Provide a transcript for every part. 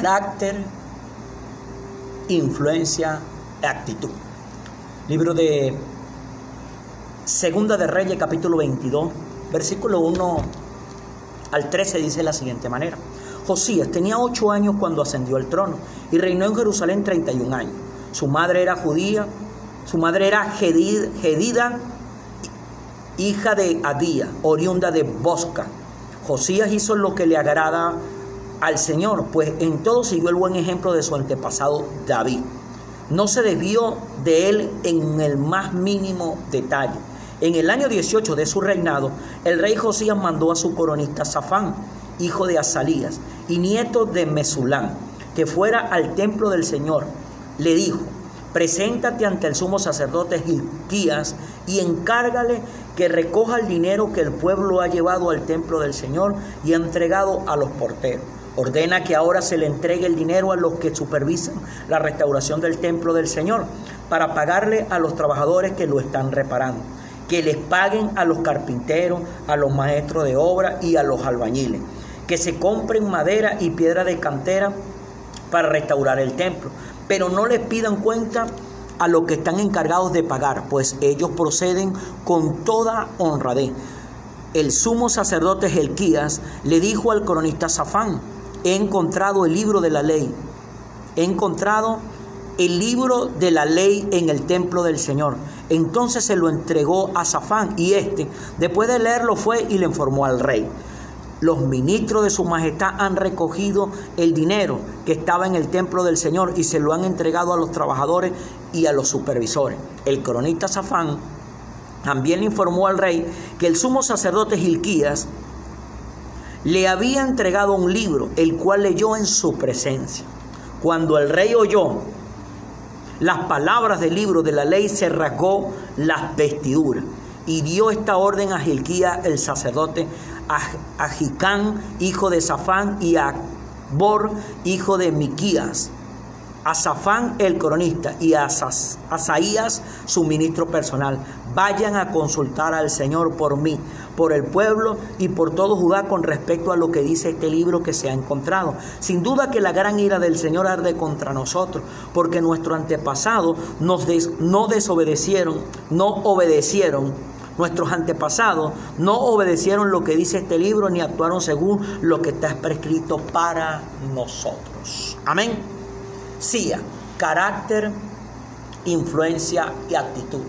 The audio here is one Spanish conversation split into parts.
carácter, influencia y actitud. Libro de Segunda de Reyes, capítulo 22, versículo 1 al 13 dice de la siguiente manera. Josías tenía ocho años cuando ascendió al trono y reinó en Jerusalén 31 años. Su madre era judía, su madre era Gedida, hija de Adía, oriunda de Bosca. Josías hizo lo que le agrada al Señor, pues en todo siguió el buen ejemplo de su antepasado David. No se desvió de él en el más mínimo detalle. En el año 18 de su reinado, el rey Josías mandó a su coronista Safán, hijo de Azalías y nieto de Mesulán, que fuera al templo del Señor. Le dijo, preséntate ante el sumo sacerdote Gilquías y encárgale que recoja el dinero que el pueblo ha llevado al templo del Señor y ha entregado a los porteros. Ordena que ahora se le entregue el dinero a los que supervisan la restauración del templo del Señor para pagarle a los trabajadores que lo están reparando. Que les paguen a los carpinteros, a los maestros de obra y a los albañiles. Que se compren madera y piedra de cantera para restaurar el templo. Pero no les pidan cuenta a los que están encargados de pagar, pues ellos proceden con toda honradez. El sumo sacerdote Gelquías le dijo al cronista Safán, he encontrado el libro de la ley. He encontrado el libro de la ley en el templo del Señor. Entonces se lo entregó a Safán y éste, después de leerlo, fue y le informó al rey. Los ministros de su majestad han recogido el dinero que estaba en el templo del Señor y se lo han entregado a los trabajadores y a los supervisores. El cronista Safán también le informó al rey que el sumo sacerdote Gilquías le había entregado un libro, el cual leyó en su presencia. Cuando el rey oyó las palabras del libro de la ley, se rasgó las vestiduras y dio esta orden a Gilquías, el sacerdote, a, Jicán, hijo de Safán, y a Bor, hijo de Miquías, a Safán el cronista y a Asaías su ministro personal. Vayan a consultar al Señor por mí, por el pueblo y por todo Judá con respecto a lo que dice este libro que se ha encontrado. Sin duda que la gran ira del Señor arde contra nosotros, porque nuestro antepasado nos no desobedecieron, no obedecieron Nuestros antepasados no obedecieron lo que dice este libro ni actuaron según lo que está prescrito para nosotros. Amén. Sia, carácter, influencia y actitud.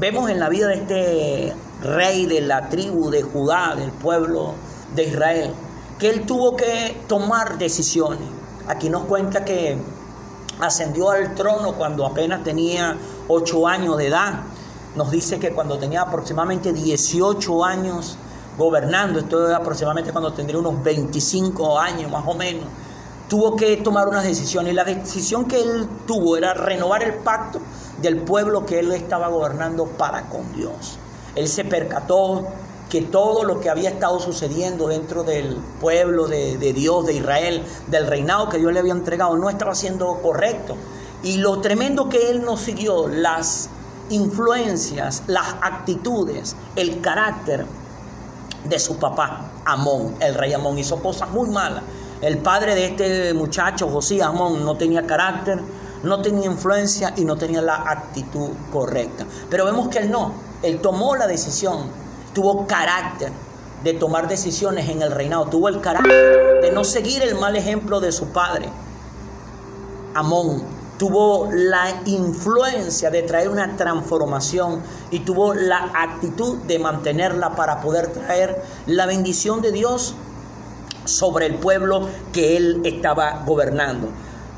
Vemos en la vida de este rey de la tribu de Judá, del pueblo de Israel, que él tuvo que tomar decisiones. Aquí nos cuenta que ascendió al trono cuando apenas tenía ocho años de edad. Nos dice que cuando tenía aproximadamente 18 años gobernando, esto es aproximadamente cuando tendría unos 25 años más o menos, tuvo que tomar unas decisiones. Y la decisión que él tuvo era renovar el pacto del pueblo que él estaba gobernando para con Dios. Él se percató que todo lo que había estado sucediendo dentro del pueblo de, Dios, de Israel, del reinado que Dios le había entregado, no estaba siendo correcto. Y lo tremendo que él no siguió, las influencias, las actitudes, el carácter de su papá, Amón. El rey Amón hizo cosas muy malas. El padre de este muchacho, José Amón, no tenía carácter, no tenía influencia y no tenía la actitud correcta. Pero vemos que él no, él tomó la decisión, tuvo carácter de tomar decisiones en el reinado, tuvo el carácter de no seguir el mal ejemplo de su padre. Amón tuvo la influencia de traer una transformación y tuvo la actitud de mantenerla para poder traer la bendición de Dios sobre el pueblo que él estaba gobernando.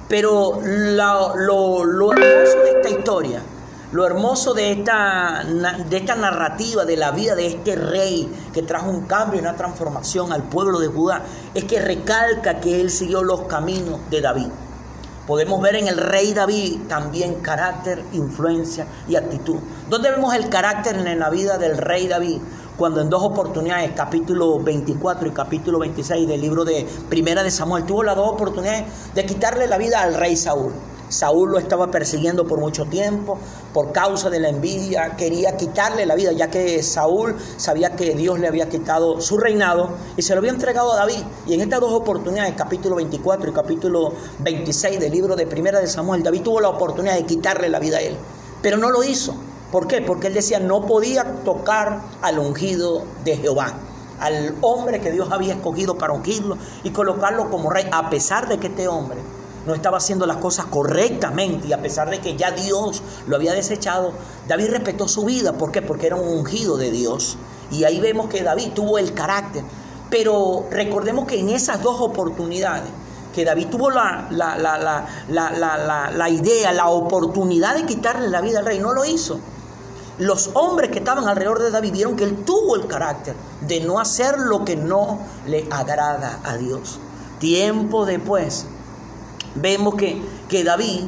Pero lo, hermoso de esta historia, lo hermoso de esta, de esta narrativa de la vida de este rey que trajo un cambio y una transformación al pueblo de Judá, es que recalca que él siguió los caminos de David. Podemos ver en el rey David también carácter, influencia y actitud. ¿Dónde vemos el carácter en la vida del rey David? Cuando en dos oportunidades, capítulo 24 y capítulo 26 del libro de Primera de Samuel, tuvo las dos oportunidades de quitarle la vida al rey Saúl. Saúl lo estaba persiguiendo por mucho tiempo, por causa de la envidia, quería quitarle la vida, ya que Saúl sabía que Dios le había quitado su reinado y se lo había entregado a David. Y en estas dos oportunidades, capítulo 24 y capítulo 26 del libro de Primera de Samuel, David tuvo la oportunidad de quitarle la vida a él, pero no lo hizo. ¿Por qué? Porque él decía, no podía tocar al ungido de Jehová al hombre que Dios había escogido para ungirlo y colocarlo como rey, a pesar de que este hombre no estaba haciendo las cosas correctamente y a pesar de que ya Dios lo había desechado, David respetó su vida. ¿Por qué? Porque era un ungido de Dios. Y ahí vemos que David tuvo el carácter. Pero recordemos que en esas dos oportunidades, que David tuvo la, la, la, la, idea, la oportunidad de quitarle la vida al rey, no lo hizo. Los hombres que estaban alrededor de David vieron que él tuvo el carácter de no hacer lo que no le agrada a Dios. Tiempo después, vemos que, que David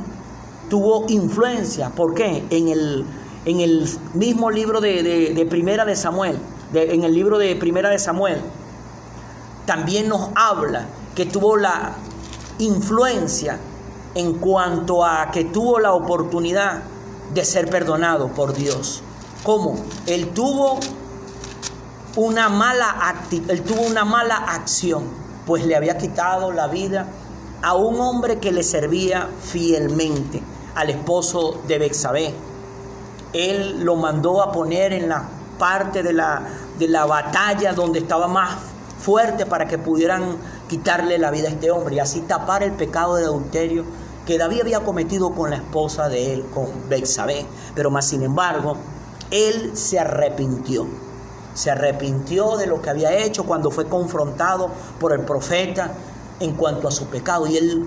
tuvo influencia. ¿Por qué? En el, en el mismo libro de, Primera de Samuel, en el libro de Primera de Samuel, también nos habla que tuvo la influencia en cuanto a que tuvo la oportunidad de ser perdonado por Dios. ¿Cómo? Él tuvo una mala él tuvo una mala acción, pues le había quitado la vida a un hombre que le servía fielmente, al esposo de Bexabé. Él lo mandó a poner en la parte de la, de la batalla donde estaba más fuerte para que pudieran quitarle la vida a este hombre y así tapar el pecado de adulterio que David había cometido con la esposa de él, con Bexabé. Pero más sin embargo, él se arrepintió. Se arrepintió de lo que había hecho cuando fue confrontado por el profeta en cuanto a su pecado y él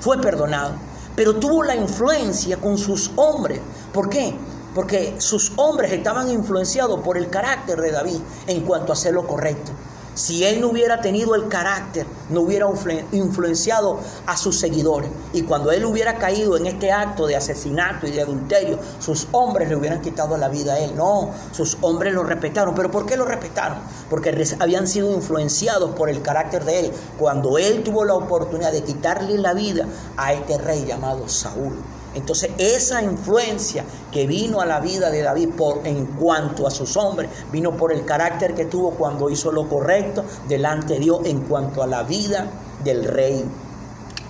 fue perdonado, pero tuvo la influencia con sus hombres. ¿Por qué? Porque sus hombres estaban influenciados por el carácter de David en cuanto a hacer lo correcto. Si él no hubiera tenido el carácter, no hubiera influenciado a sus seguidores. Y cuando él hubiera caído en este acto de asesinato y de adulterio, sus hombres le hubieran quitado la vida a él. No, sus hombres lo respetaron. ¿Pero por qué lo respetaron? Porque habían sido influenciados por el carácter de él. Cuando él tuvo la oportunidad de quitarle la vida a este rey llamado Saúl. Entonces esa influencia que vino a la vida de David por, en cuanto a sus hombres, vino por el carácter que tuvo cuando hizo lo correcto delante de Dios en cuanto a la vida del rey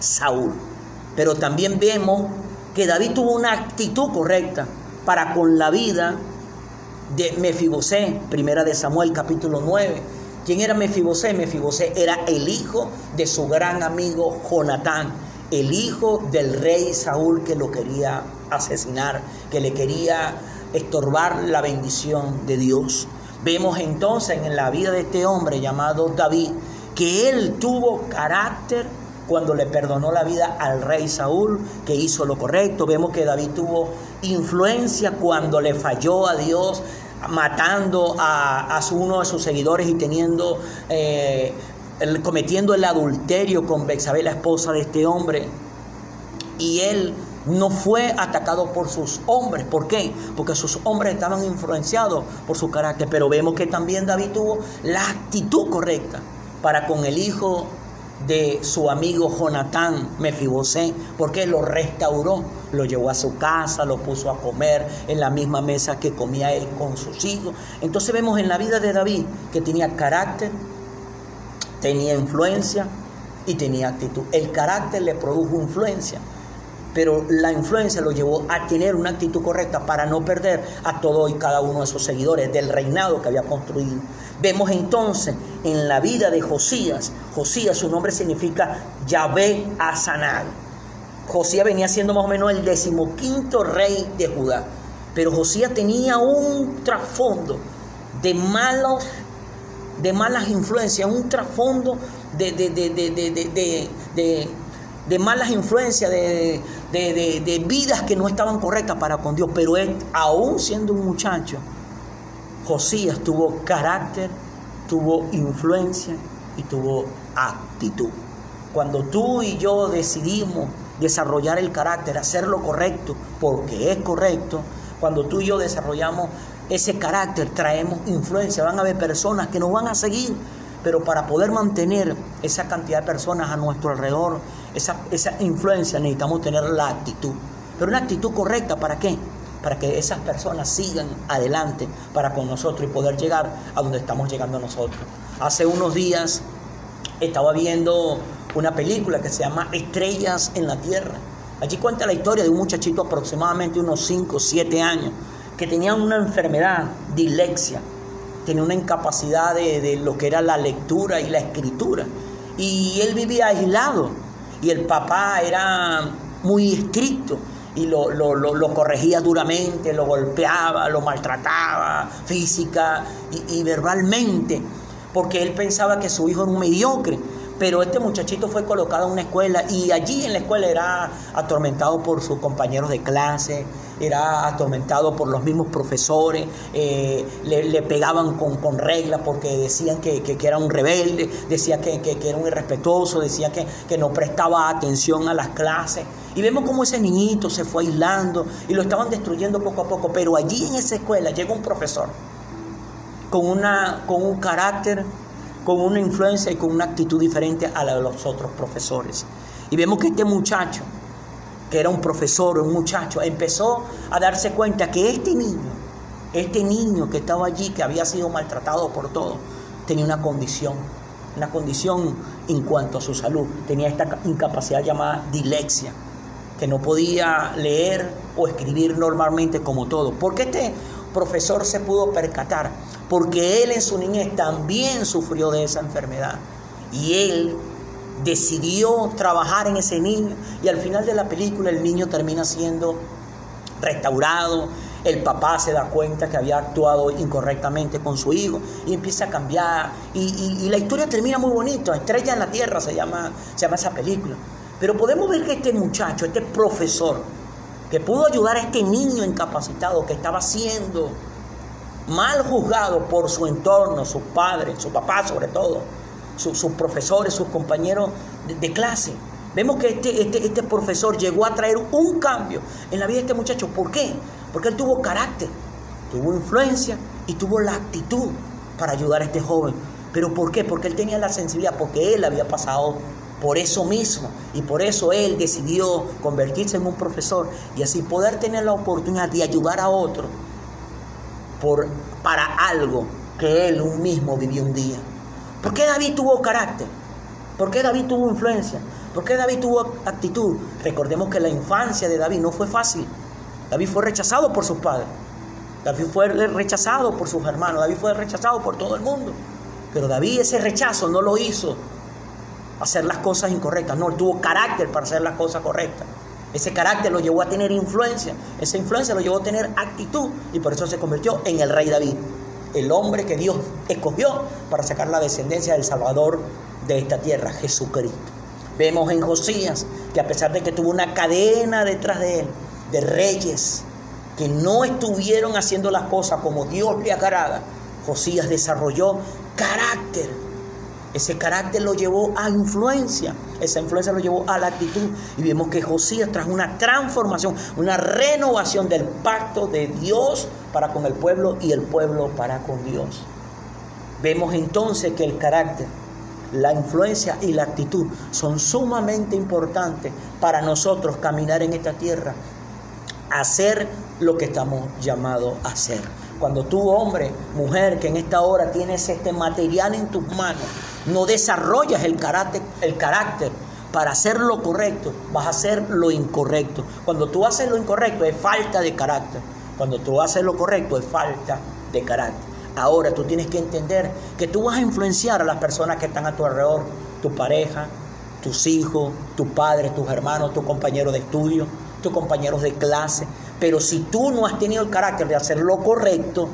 Saúl. Pero también vemos que David tuvo una actitud correcta para con la vida de Mefibosé, primera de Samuel capítulo 9. ¿Quién era Mefibosé? Mefibosé era el hijo de su gran amigo Jonatán el hijo del rey Saúl que lo quería asesinar, que le quería estorbar la bendición de Dios. Vemos entonces en la vida de este hombre llamado David que él tuvo carácter cuando le perdonó la vida al rey Saúl, que hizo lo correcto. Vemos que David tuvo influencia cuando le falló a Dios, matando a, uno de sus seguidores y teniendo eh, cometiendo el adulterio con Bexabé, la esposa de este hombre. Y él no fue atacado por sus hombres. ¿Por qué? Porque sus hombres estaban influenciados por su carácter. Pero vemos que también David tuvo la actitud correcta para con el hijo de su amigo Jonatán Mefibosé, porque lo restauró, lo llevó a su casa, lo puso a comer en la misma mesa que comía él con sus hijos. Entonces vemos en la vida de David que tenía carácter, tenía influencia y tenía actitud. El carácter le produjo influencia, pero la influencia lo llevó a tener una actitud correcta para no perder a todo y cada uno de sus seguidores del reinado que había construido. Vemos entonces en la vida de Josías, Josías su nombre significa Yahvé Asanal. Josías venía siendo más o menos el decimoquinto rey de Judá, pero Josías tenía un trasfondo de malos de malas influencias, un trasfondo de, de, malas influencias, de, vidas que no estaban correctas para con Dios. Pero aún siendo un muchacho, Josías tuvo carácter, tuvo influencia y tuvo actitud. Cuando tú y yo decidimos desarrollar el carácter, hacer lo correcto, porque es correcto, cuando tú y yo desarrollamos ese carácter, traemos influencia. Van a haber personas que nos van a seguir, pero para poder mantener esa cantidad de personas a nuestro alrededor esa, esa influencia necesitamos tener la actitud. Pero una actitud correcta, ¿para qué? Para que esas personas sigan adelante para con nosotros y poder llegar a donde estamos llegando nosotros. Hace unos días estaba viendo una película que se llama Estrellas en la Tierra. Allí cuenta la historia de un muchachito aproximadamente unos 5 o 7 años que tenía una enfermedad, dilexia, tenía una incapacidad de, de, lo que era la lectura y la escritura. Y él vivía aislado y el papá era muy estricto y lo, lo, lo, corregía duramente, lo golpeaba, lo maltrataba física y verbalmente, porque él pensaba que su hijo era un mediocre. Pero este muchachito fue colocado en una escuela y allí en la escuela era atormentado por sus compañeros de clase, era atormentado por los mismos profesores, eh, le, pegaban con, con reglas porque decían que, que, era un rebelde, decían que, que era un irrespetuoso, decían que, no prestaba atención a las clases. Y vemos cómo ese niñito se fue aislando y lo estaban destruyendo poco a poco. Pero allí en esa escuela llega un profesor con, una, con un carácter con una influencia y con una actitud diferente a la de los otros profesores. Y vemos que este muchacho, que era un profesor, un muchacho, empezó a darse cuenta que este niño, este niño que estaba allí, que había sido maltratado por todo, tenía una condición, una condición en cuanto a su salud, tenía esta incapacidad llamada dilexia, que no podía leer o escribir normalmente como todo. Porque este profesor se pudo percatar porque él en su niñez también sufrió de esa enfermedad. Y él decidió trabajar en ese niño y al final de la película el niño termina siendo restaurado, el papá se da cuenta que había actuado incorrectamente con su hijo y empieza a cambiar. Y, y, la historia termina muy bonito. Estrella en la Tierra se llama, se llama esa película. Pero podemos ver que este muchacho, este profesor, que pudo ayudar a este niño incapacitado que estaba siendo mal juzgado por su entorno, sus padres, su papá sobre todo, sus, sus profesores, sus compañeros de, de, clase. Vemos que este, este, este profesor llegó a traer un cambio en la vida de este muchacho. ¿Por qué? Porque él tuvo carácter, tuvo influencia y tuvo la actitud para ayudar a este joven. ¿Pero por qué? Porque él tenía la sensibilidad, porque él había pasado por eso mismo y por eso él decidió convertirse en un profesor y así poder tener la oportunidad de ayudar a otro por, para algo que él mismo vivió un día. ¿Por qué David tuvo carácter? ¿Por qué David tuvo influencia? ¿Por qué David tuvo actitud? Recordemos que la infancia de David no fue fácil. David fue rechazado por sus padres. David fue rechazado por sus hermanos. David fue rechazado por todo el mundo. Pero David ese rechazo no lo hizo hacer las cosas incorrectas. No, tuvo carácter para hacer las cosas correctas. Ese carácter lo llevó a tener influencia. Esa influencia lo llevó a tener actitud. Y por eso se convirtió en el rey David. El hombre que Dios escogió para sacar la descendencia del Salvador de esta tierra, Jesucristo. Vemos en Josías que a pesar de que tuvo una cadena detrás de él, de reyes que no estuvieron haciendo las cosas como Dios le agrada, Josías desarrolló carácter ese carácter lo llevó a influencia, esa influencia lo llevó a la actitud. Y vemos que Josías trajo una transformación, una renovación del pacto de Dios para con el pueblo y el pueblo para con Dios. Vemos entonces que el carácter, la influencia y la actitud son sumamente importantes para nosotros caminar en esta tierra, hacer lo que estamos llamados a hacer. Cuando tú, hombre, mujer, que en esta hora tienes este material en tus manos, no desarrollas el carácter, para hacer lo correcto, vas a hacer lo incorrecto. Cuando tú haces lo incorrecto es falta de carácter. Cuando tú haces lo correcto es falta de carácter. Ahora tú tienes que entender que tú vas a influenciar a las personas que están a tu alrededor, tu pareja, tus hijos, tu padre, tus hermanos, tus compañeros de estudio, tus compañeros de clase. Pero si tú no has tenido el carácter de hacer lo correcto,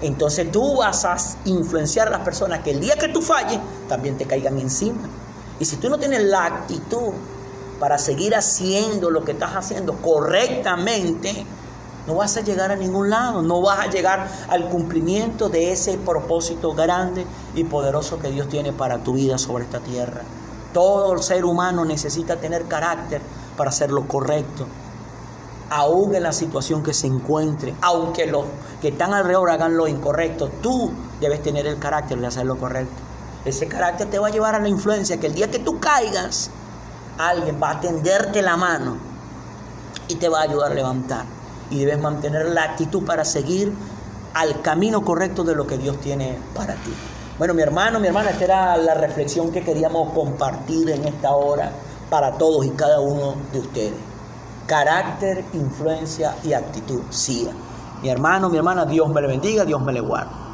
entonces tú vas a influenciar a las personas que el día que tú falles, también te caigan encima. Y si tú no tienes la actitud para seguir haciendo lo que estás haciendo correctamente, no vas a llegar a ningún lado, no vas a llegar al cumplimiento de ese propósito grande y poderoso que Dios tiene para tu vida sobre esta tierra. Todo el ser humano necesita tener carácter para hacer lo correcto aún en la situación que se encuentre, aunque los que están alrededor hagan lo incorrecto, tú debes tener el carácter de hacer lo correcto. Ese carácter te va a llevar a la influencia que el día que tú caigas, alguien va a tenderte la mano y te va a ayudar a levantar. Y debes mantener la actitud para seguir al camino correcto de lo que Dios tiene para ti. Bueno, mi hermano, mi hermana, esta era la reflexión que queríamos compartir en esta hora para todos y cada uno de ustedes. Carácter, influencia y actitud. Sí. Mi hermano, mi hermana, Dios me le bendiga, Dios me le guarde.